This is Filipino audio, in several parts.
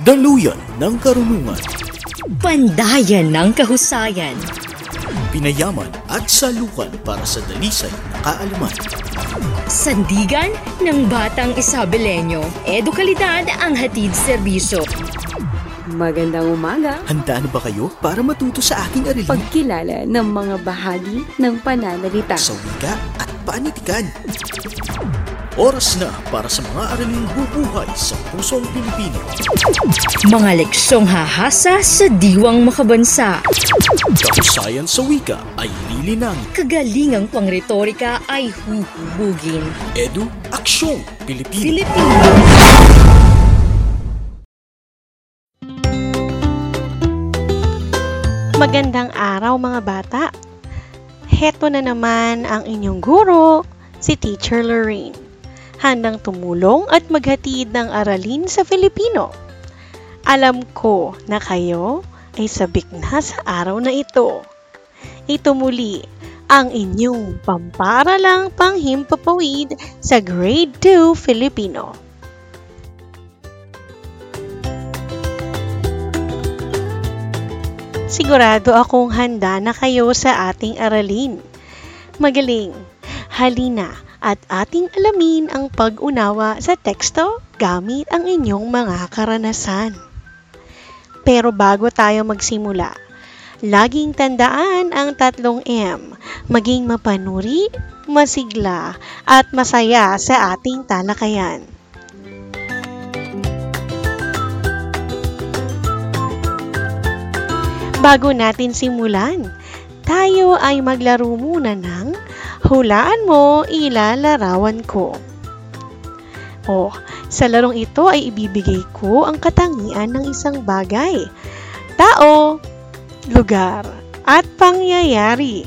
Daluyan ng karunungan, Pandayan ng kahusayan. pinayaman at salukan para sa dalisay na kaalaman. Sandigan ng Batang Isabelenyo. Edukalidad ang hatid serbisyo. Magandang umaga. Handa na ba kayo para matuto sa ating aralin Pagkilala ng mga bahagi ng pananalita. sa wika at panitikan? Oras na para sa mga araling bubuhay sa pusong Pilipino. Mga leksyong hahasa sa diwang makabansa. Kahusayan sa wika ay lilinang Kagalingang pangretorika ay huhubugin. Edu Aksyong Pilipino. Filipino. Magandang araw mga bata. Heto na naman ang inyong guro, si Teacher Lorraine. Handang tumulong at maghatid ng aralin sa Filipino. Alam ko na kayo ay sabik na sa araw na ito. Ito muli ang inyong pamparalang panghimpapawid sa Grade 2 Filipino. Sigurado akong handa na kayo sa ating aralin. Magaling, halina at ating alamin ang pag-unawa sa teksto gamit ang inyong mga karanasan. Pero bago tayo magsimula, laging tandaan ang tatlong M, maging mapanuri, masigla, at masaya sa ating talakayan. Bago natin simulan, tayo ay maglaro muna ng Hulaan mo, ilalarawan ko. O, sa larong ito ay ibibigay ko ang katangian ng isang bagay, tao, lugar, at pangyayari.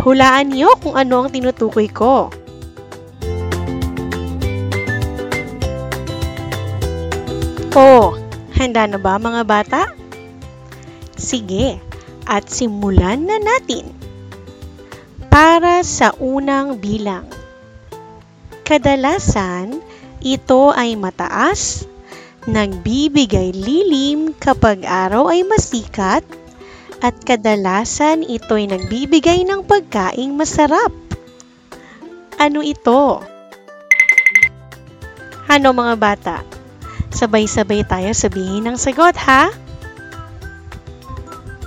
Hulaan niyo kung ano ang tinutukoy ko. O, handa na ba mga bata? Sige, at simulan na natin. Para sa unang bilang. Kadalasan, ito ay mataas, nagbibigay lilim kapag araw ay masikat, at kadalasan ito ay nagbibigay ng pagkaing masarap. Ano ito? Ano mga bata? Sabay-sabay tayo sabihin ng sagot ha?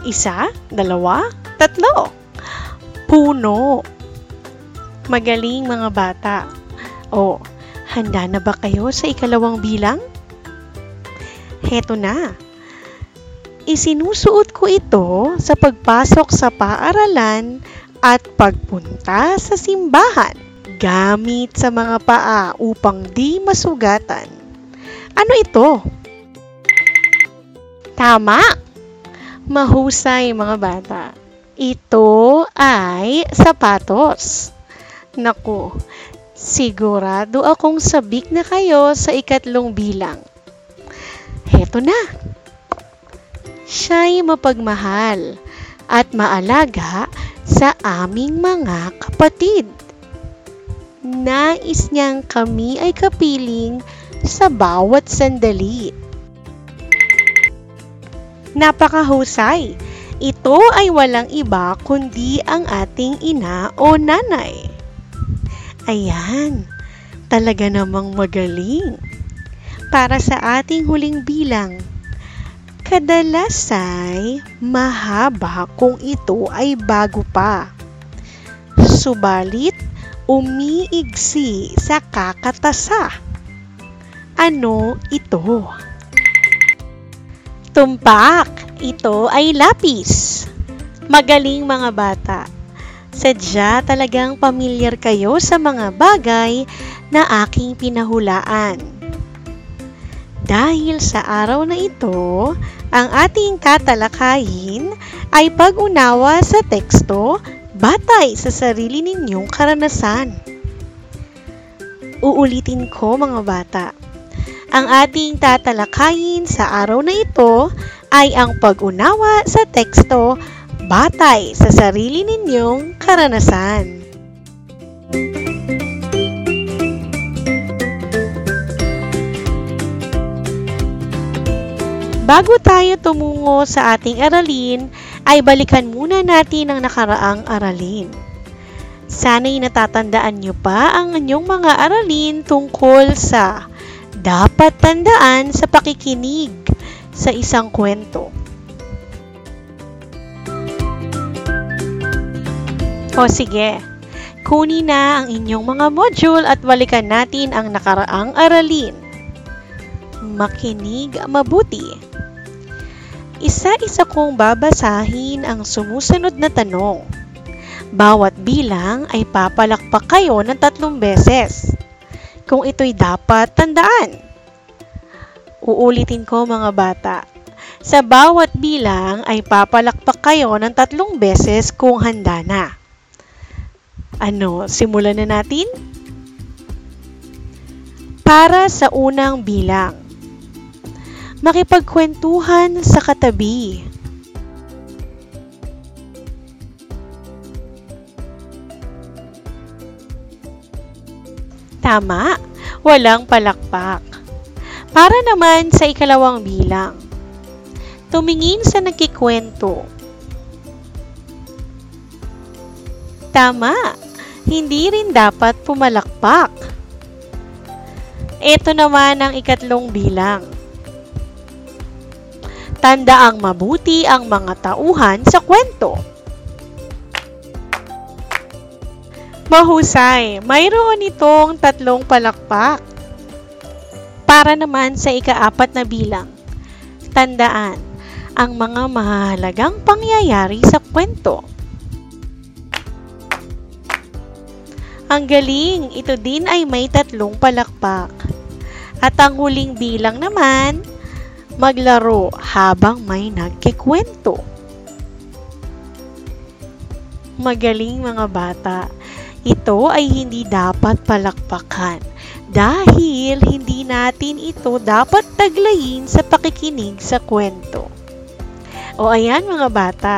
Isa, dalawa, tatlo. Puno. Magaling mga bata. O, handa na ba kayo sa ikalawang bilang? Heto na. Isinusuot ko ito sa pagpasok sa paaralan at pagpunta sa simbahan gamit sa mga paa upang di masugatan. Ano ito? Tama! Mahusay mga bata. Ito ay sapatos. Naku, sigurado akong sabik na kayo sa ikatlong bilang. Heto na. Siya'y mapagmahal at maalaga sa aming mga kapatid. Nais niyang kami ay kapiling sa bawat sandali. Napakahusay! Ito ay walang iba kundi ang ating ina o nanay. Ayan, talaga namang magaling. Para sa ating huling bilang, kadalas ay mahaba kung ito ay bago pa. Subalit, umiigsi sa kakatasa. Ano ito? Tumpak! Ito ay lapis. Magaling mga bata. Sadya talagang pamilyar kayo sa mga bagay na aking pinahulaan. Dahil sa araw na ito, ang ating tatalakayin ay pag-unawa sa teksto batay sa sarili ninyong karanasan. Uulitin ko mga bata. Ang ating tatalakayin sa araw na ito ay ang pag-unawa sa teksto batay sa sarili ninyong karanasan. bago tayo tumungo sa ating aralin, ay balikan muna natin ang nakaraang aralin. Sana'y natatandaan nyo pa ang inyong mga aralin tungkol sa dapat tandaan sa pakikinig sa isang kwento. O sige, kunin na ang inyong mga module at balikan natin ang nakaraang aralin. Makinig mabuti. Isa-isa kong babasahin ang sumusunod na tanong. Bawat bilang ay papalakpak kayo ng tatlong beses. Kung ito'y dapat tandaan. Uulitin ko mga bata. Sa bawat bilang ay papalakpak kayo ng tatlong beses kung handa na. Ano, simulan na natin? Para sa unang bilang. Makipagkwentuhan sa katabi. Tama, walang palakpak. Para naman sa ikalawang bilang. Tumingin sa nagkikwento. Tama, hindi rin dapat pumalakpak. Ito naman ang ikatlong bilang. Tandaang mabuti ang mga tauhan sa kwento. Mahusay, mayroon itong tatlong palakpak. Para naman sa ikaapat na bilang. Tandaan ang mga mahalagang pangyayari sa kwento. Ang galing, ito din ay may tatlong palakpak. At ang huling bilang naman, maglaro habang may nagkikwento. Magaling mga bata. Ito ay hindi dapat palakpakan dahil hindi natin ito dapat taglayin sa pakikinig sa kwento. O ayan mga bata,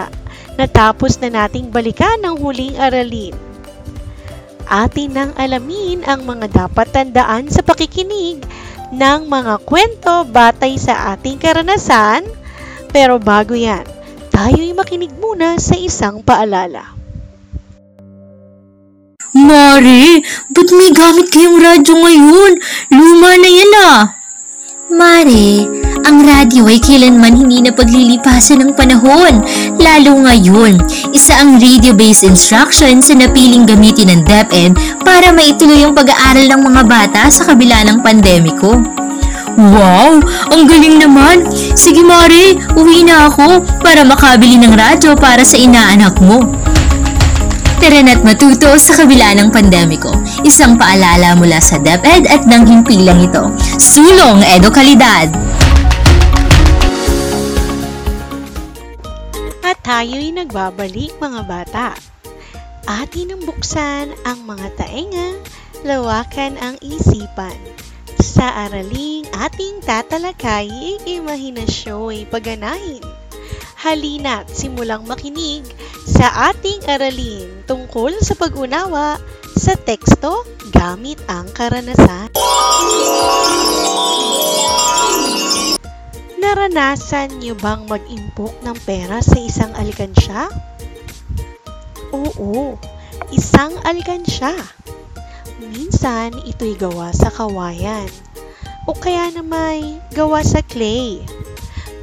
natapos na nating balikan ang huling aralin atin nang alamin ang mga dapat tandaan sa pakikinig ng mga kwento batay sa ating karanasan. Pero bago yan, tayo'y makinig muna sa isang paalala. Mari, ba't may gamit kayong radyo ngayon? Luma na yan ah. Mare, ang radyo ay kailanman hindi na paglilipasan ng panahon. Lalo ngayon, isa ang radio-based instruction sa napiling gamitin ng DepEd para maituloy ang pag-aaral ng mga bata sa kabila ng pandemiko. Wow! Ang galing naman! Sige Mare, uwi na ako para makabili ng radyo para sa inaanak mo. Tara na't matuto sa kabila ng pandemiko. Isang paalala mula sa DepEd at ng himpilang ito. Sulong Edo Kalidad! At tayo'y nagbabalik mga bata. Atin ang buksan ang mga taenga, lawakan ang isipan. Sa araling ating tatalakay, imahinasyo'y paganahin. Halina't simulang makinig sa ating aralin tungkol sa pag-unawa sa teksto gamit ang karanasan. Naranasan niyo bang mag-impok ng pera sa isang alkansya? Oo, isang alkansya. Minsan ito'y gawa sa kawayan o kaya naman gawa sa clay.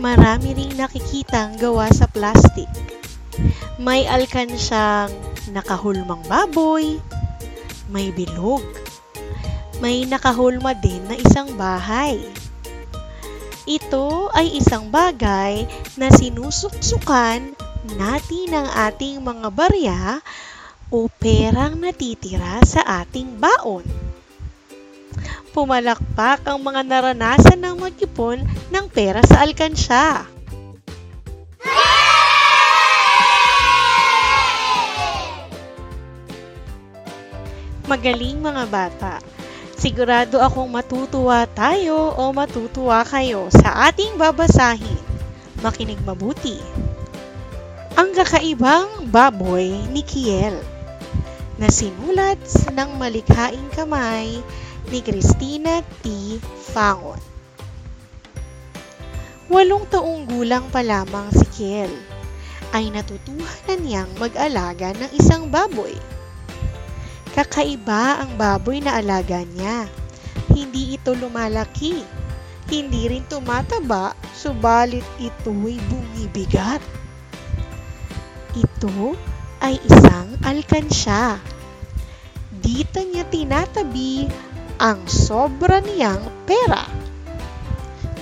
Marami ring nakikitang gawa sa plastic. May alkansyang nakahulmang baboy, may bilog, may nakahulma din na isang bahay. Ito ay isang bagay na sinusuksukan natin ang ating mga barya o perang natitira sa ating baon. Pumalakpak ang mga naranasan ng mag-ipon ng pera sa alkansya. Magaling mga bata. Sigurado akong matutuwa tayo o matutuwa kayo sa ating babasahin. Makinig mabuti. Ang kakaibang baboy ni Kiel na sinulat ng malikhaing kamay ni Christina T. Fangon. Walong taong gulang pa lamang si Kiel ay natutuhan na niyang mag-alaga ng isang baboy. Kakaiba ang baboy na alaga niya. Hindi ito lumalaki. Hindi rin tumataba, subalit ito'y bumibigat. Ito ay isang alkansya. Dito niya tinatabi ang sobra niyang pera.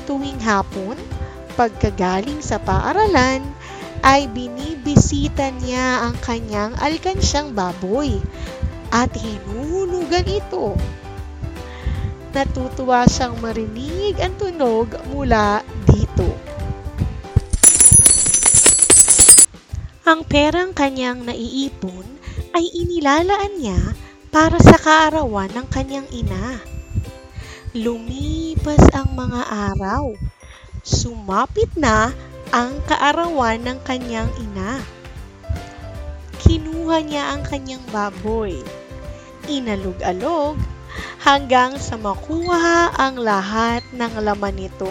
Tuwing hapon, pagkagaling sa paaralan, ay binibisita niya ang kanyang alkansyang baboy at hinuhulugan ito. Natutuwa siyang marinig ang tunog mula dito. Ang perang kanyang naiipon ay inilalaan niya para sa kaarawan ng kanyang ina. Lumipas ang mga araw. Sumapit na ang kaarawan ng kanyang ina. Kinuha niya ang kanyang baboy. Inalog-alog hanggang sa makuha ang lahat ng laman nito.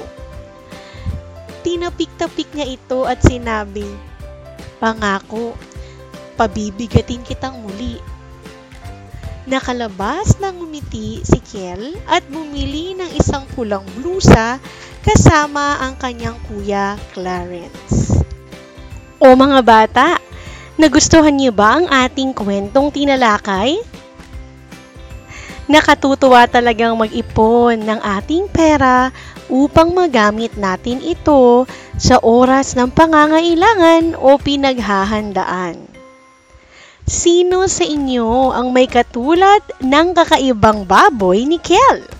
Tinapik-tapik niya ito at sinabi, Pangako, pabibigatin kitang muli. Nakalabas ng umiti si Kiel at bumili ng isang pulang blusa kasama ang kanyang kuya Clarence. O mga bata, nagustuhan niyo ba ang ating kwentong tinalakay? Nakatutuwa talagang mag-ipon ng ating pera upang magamit natin ito sa oras ng pangangailangan o pinaghahandaan. Sino sa inyo ang may katulad ng kakaibang baboy ni Kel?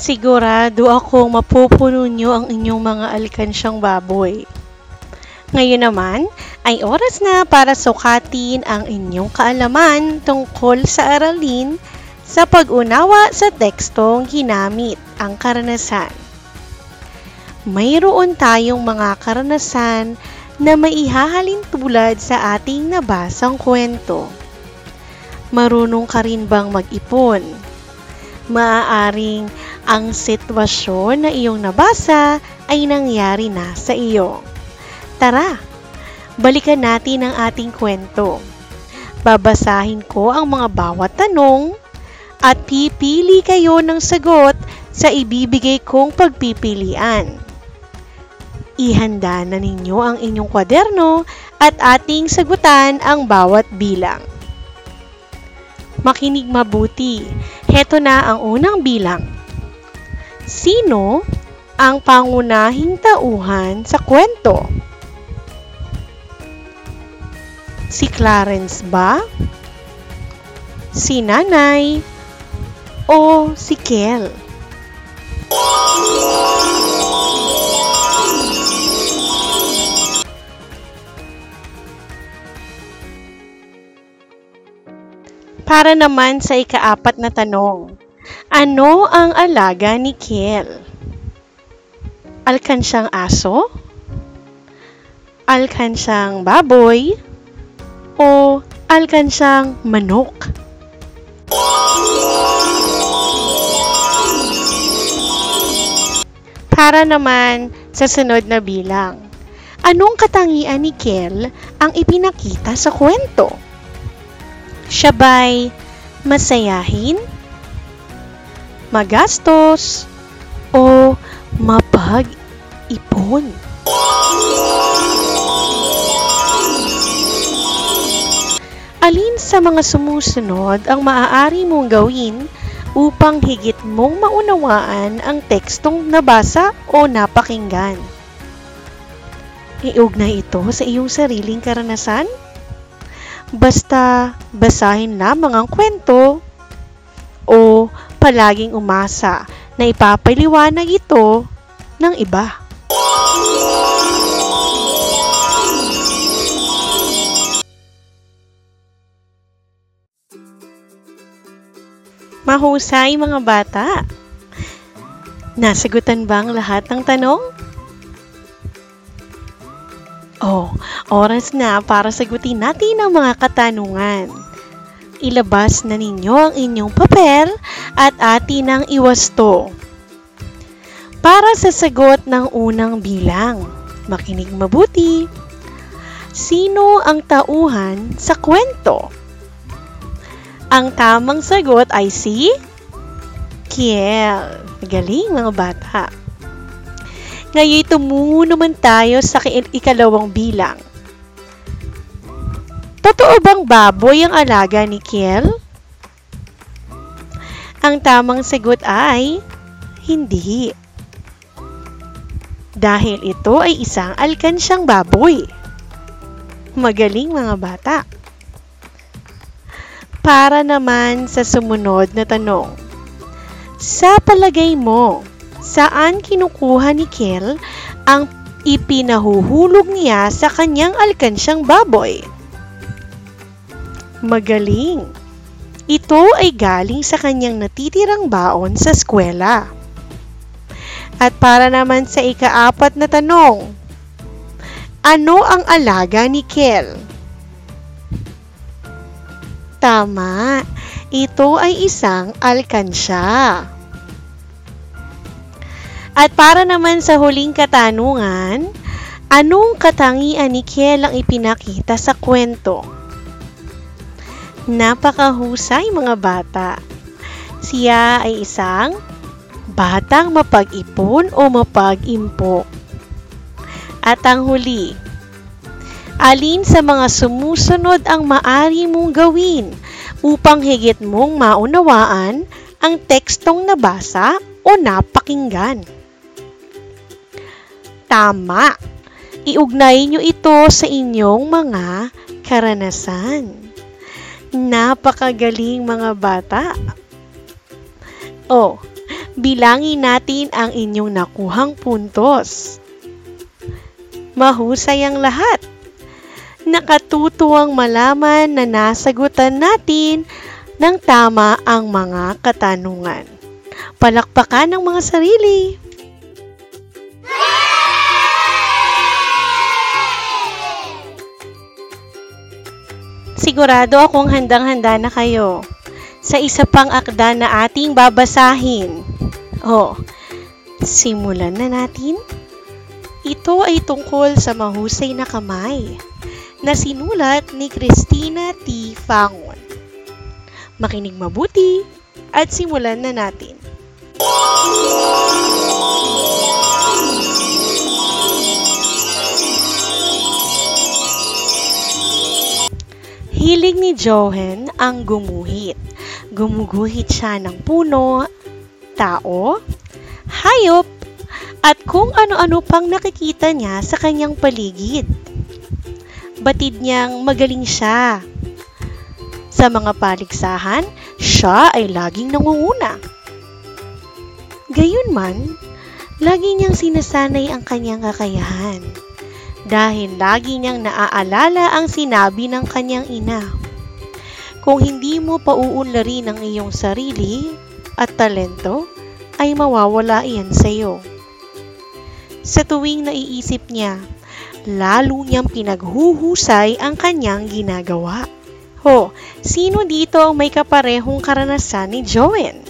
Sigurado akong mapupuno nyo ang inyong mga alkansyang baboy. Ngayon naman ay oras na para sukatin ang inyong kaalaman tungkol sa aralin sa pag-unawa sa tekstong ginamit ang karanasan. Mayroon tayong mga karanasan na maihahalin tulad sa ating nabasang kwento. Marunong ka rin bang mag-ipon? Maaaring ang sitwasyon na iyong nabasa ay nangyari na sa iyo. Tara, balikan natin ang ating kwento. Babasahin ko ang mga bawat tanong at pipili kayo ng sagot sa ibibigay kong pagpipilian. Ihanda na ninyo ang inyong kwaderno at ating sagutan ang bawat bilang. Makinig mabuti. Heto na ang unang bilang. Sino ang pangunahing tauhan sa kwento? Si Clarence ba? Si Nanay? O si Kel? Para naman sa ikaapat na tanong, ano ang alaga ni Kel? Alkansyang aso? Alkansyang baboy? O alkansyang manok? Para naman sa sunod na bilang, anong katangian ni Kel ang ipinakita sa kwento? Siya ba'y masayahin, magastos, o mapag-ipon? Alin sa mga sumusunod ang maaari mong gawin upang higit mong maunawaan ang tekstong nabasa o napakinggan? Iugnay ito sa iyong sariling karanasan? Basta basahin lamang ang kwento o palaging umasa na ipapaliwanag ito ng iba. Mahusay mga bata. Nasagutan ba ang lahat ng tanong? Oh, oras na para sagutin natin ang mga katanungan. Ilabas na ninyo ang inyong papel at atin ang iwasto. Para sa sagot ng unang bilang, makinig mabuti. Sino ang tauhan sa kwento? Ang tamang sagot ay si Kiel. Galing mga bata. Ngayon tumungo naman tayo sa ikalawang bilang. Totoo bang baboy ang alaga ni Kiel? Ang tamang sagot ay hindi. Dahil ito ay isang alkansyang baboy. Magaling mga bata. Para naman sa sumunod na tanong. Sa palagay mo, saan kinukuha ni Kel ang ipinahuhulog niya sa kanyang alkansyang baboy? Magaling! Ito ay galing sa kanyang natitirang baon sa eskwela. At para naman sa ikaapat na tanong, ano ang alaga ni Kel? Tama, ito ay isang alkansya. At para naman sa huling katanungan, anong katangian ni Kiel ang ipinakita sa kwento? Napakahusay mga bata. Siya ay isang batang mapag-ipon o mapag-impok. At ang huli, alin sa mga sumusunod ang maari mong gawin upang higit mong maunawaan ang tekstong nabasa o napakinggan. Tama! Iugnay nyo ito sa inyong mga karanasan. Napakagaling mga bata. O, bilangin natin ang inyong nakuhang puntos. Mahusay ang lahat nakatutuwang malaman na nasagutan natin ng tama ang mga katanungan. Palakpakan ng mga sarili. Sigurado akong handang-handa na kayo sa isa pang akda na ating babasahin. Oh, simulan na natin. Ito ay tungkol sa mahusay na kamay na sinulat ni Christina T. Fangon. Makinig mabuti at simulan na natin. Hilig ni Johan ang gumuhit. Gumuguhit siya ng puno, tao, hayop, at kung ano-ano pang nakikita niya sa kanyang paligid batid niyang magaling siya. Sa mga paligsahan, siya ay laging nangunguna. Gayunman, lagi niyang sinasanay ang kanyang kakayahan dahil lagi niyang naaalala ang sinabi ng kanyang ina. Kung hindi mo pauunlarin ang iyong sarili at talento, ay mawawala iyan sa iyo. Sa tuwing naiisip niya lalo niyang pinaghuhusay ang kanyang ginagawa. Ho, sino dito ang may kaparehong karanasan ni Joen?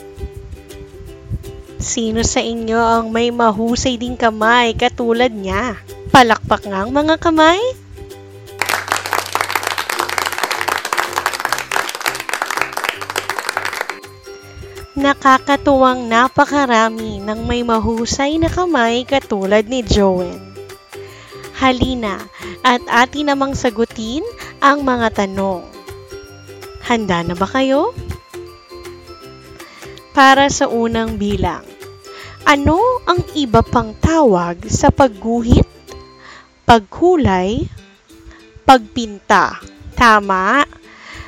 Sino sa inyo ang may mahusay ding kamay katulad niya? Palakpak nga ang mga kamay? Nakakatuwang napakarami ng may mahusay na kamay katulad ni Joen. Halina at atin namang sagutin ang mga tanong. Handa na ba kayo? Para sa unang bilang, ano ang iba pang tawag sa pagguhit, pagkulay, pagpinta? Tama!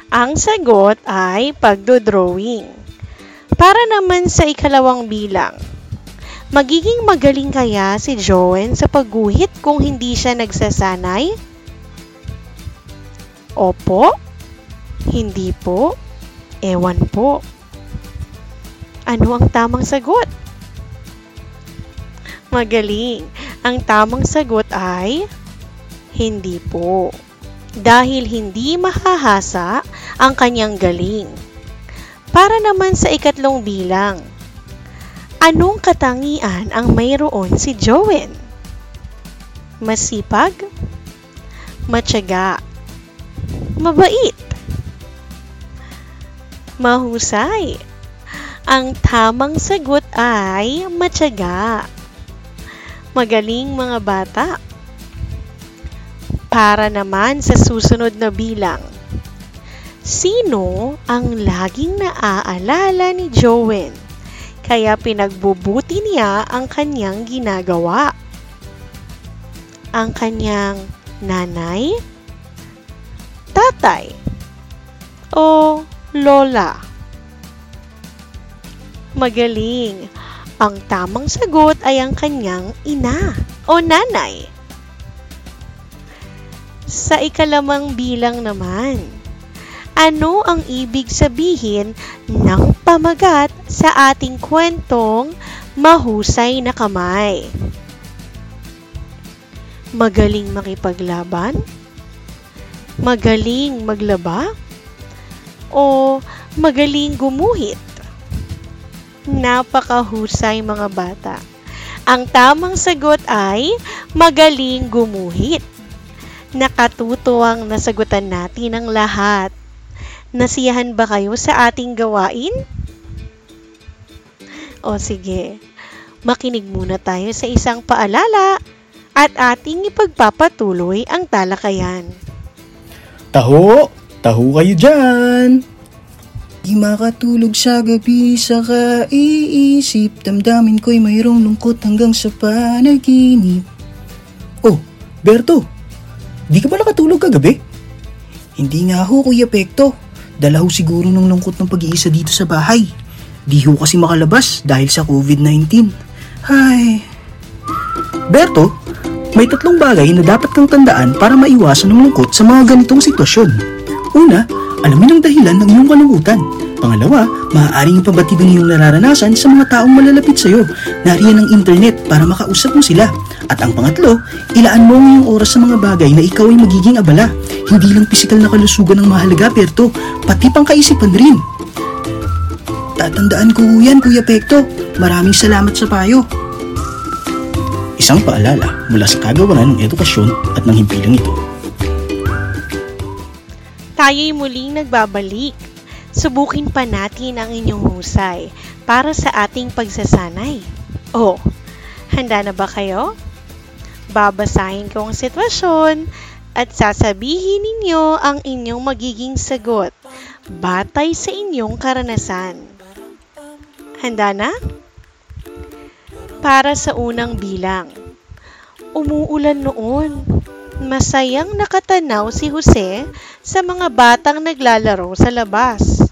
Ang sagot ay pagdodrawing. Para naman sa ikalawang bilang, Magiging magaling kaya si Joen sa pagguhit kung hindi siya nagsasanay? Opo? Hindi po? Ewan po. Ano ang tamang sagot? Magaling. Ang tamang sagot ay Hindi po. Dahil hindi mahahasa ang kanyang galing. Para naman sa ikatlong bilang, anong katangian ang mayroon si Jowen? Masipag? Matyaga? Mabait? Mahusay? Ang tamang sagot ay matyaga. Magaling mga bata. Para naman sa susunod na bilang. Sino ang laging naaalala ni Jowen? Kaya pinagbubuti niya ang kanyang ginagawa. Ang kanyang nanay, tatay, o lola. Magaling. Ang tamang sagot ay ang kanyang ina o nanay. Sa ikalamang bilang naman, ano ang ibig sabihin ng pamagat sa ating kwentong mahusay na kamay? Magaling makipaglaban? Magaling maglaba? O magaling gumuhit? Napakahusay mga bata. Ang tamang sagot ay magaling gumuhit. Nakatutuwang nasagutan natin ang lahat. Nasiyahan ba kayo sa ating gawain? O sige, makinig muna tayo sa isang paalala at ating ipagpapatuloy ang talakayan. Taho! Taho kayo dyan! Di makatulog sa gabi sa kaiisip Damdamin ko'y mayroong lungkot hanggang sa panaginip Oh, Berto, di ka ba nakatulog kagabi? Hindi nga ho, Kuya Pekto. Dala ho siguro ng lungkot ng pag-iisa dito sa bahay. Di ho kasi makalabas dahil sa COVID-19. Hay. Berto, may tatlong bagay na dapat kang tandaan para maiwasan ng lungkot sa mga ganitong sitwasyon. Una, alamin ang dahilan ng iyong kalungkutan. Pangalawa, maaaring ipabatid ang iyong nararanasan sa mga taong malalapit sa iyo. Nariyan ang internet para makausap mo sila. At ang pangatlo, ilaan mo ang iyong oras sa mga bagay na ikaw ay magiging abala. Hindi lang pisikal na kalusugan ang mahalaga, Perto, pati pang kaisipan rin. Tatandaan ko yan, Kuya Pekto. Maraming salamat sa payo. Isang paalala mula sa kagawaran ng edukasyon at ng himpilang ito. Tayo'y muling nagbabalik. Subukin pa natin ang inyong husay para sa ating pagsasanay. Oh, handa na ba kayo? Babasahin ko ang sitwasyon at sasabihin ninyo ang inyong magiging sagot batay sa inyong karanasan. Handa na? Para sa unang bilang. Umuulan noon. Masayang nakatanaw si Jose sa mga batang naglalaro sa labas.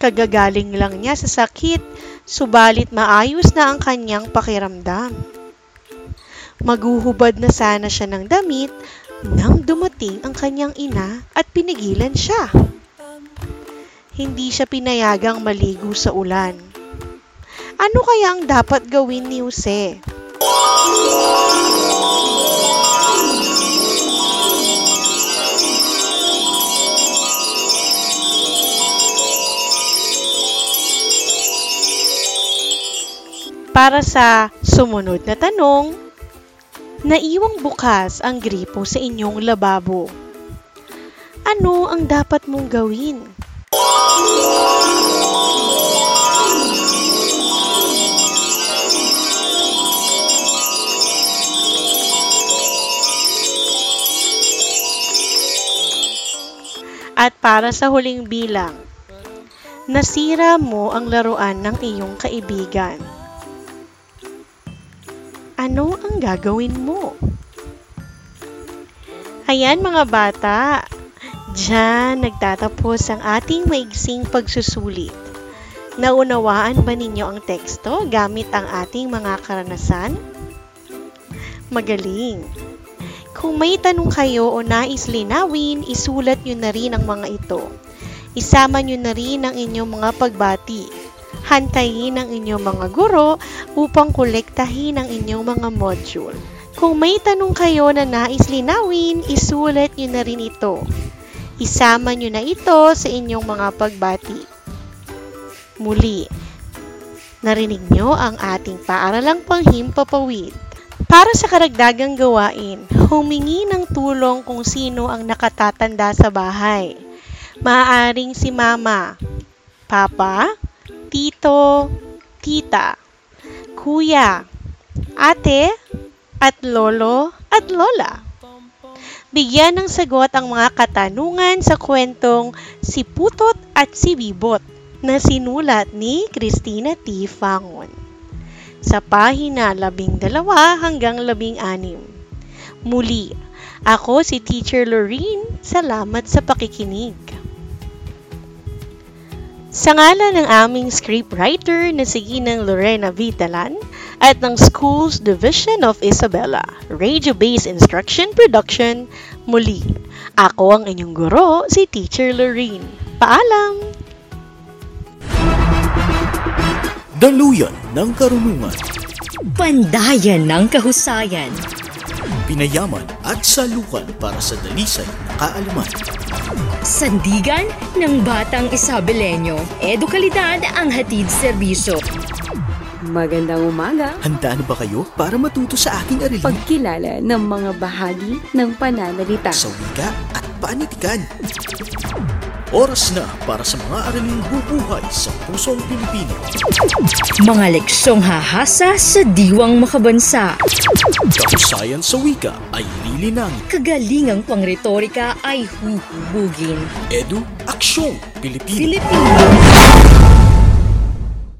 Kagagaling lang niya sa sakit, subalit maayos na ang kanyang pakiramdam. Maguhubad na sana siya ng damit nang dumating ang kanyang ina at pinigilan siya. Hindi siya pinayagang maligo sa ulan. Ano kaya ang dapat gawin ni Jose? Para sa sumunod na tanong, naiwang bukas ang gripo sa inyong lababo. Ano ang dapat mong gawin? At para sa huling bilang, nasira mo ang laruan ng iyong kaibigan. Ano ang gagawin mo? Ayan mga bata, Diyan nagtatapos ang ating maigsing pagsusulit. Naunawaan ba ninyo ang teksto gamit ang ating mga karanasan? Magaling! Kung may tanong kayo o nais linawin, isulat nyo na rin ang mga ito. Isama nyo na rin ang inyong mga pagbati. Hantayin ang inyong mga guro upang kolektahin ang inyong mga module. Kung may tanong kayo na nais linawin, isulat nyo na rin ito. Isama nyo na ito sa inyong mga pagbati. Muli, narinig nyo ang ating paaralang panghimpapawid. Para sa karagdagang gawain, humingi ng tulong kung sino ang nakatatanda sa bahay. Maaaring si mama, papa, tito, tita, kuya, ate, at lolo at lola. Bigyan ng sagot ang mga katanungan sa kwentong Si Putot at si Bibot na sinulat ni Christina T. Fangon sa pahina 12 hanggang 16. Muli, ako si Teacher Lorene. Salamat sa pakikinig. Sa ngalan ng aming scriptwriter na si Ginang Lorena Vitalan at ng Schools Division of Isabela, Radio-Based Instruction Production, muli, ako ang inyong guro, si Teacher Lorene. Paalam! Daluyan ng karunungan, Pandayan ng kahusayan. pinayaman at salukan para sa dalisay na kaalaman. Sandigan ng Batang Isabelenyo. Edukalidad ang hatid serbisyo. Magandang umaga! Handa na ba kayo para matuto sa aking aralin Pagkilala ng mga bahagi ng pananalita. sa wika at panitikan? Oras na para sa mga araling bubuhay sa pusong Pilipino. Mga leksyong hahasa sa diwang makabansa. Kahusayan sa wika ay lilinangin. Kagalingang pangretorika ay huhubugin. Edu, aksyong Pilipino. Filipino.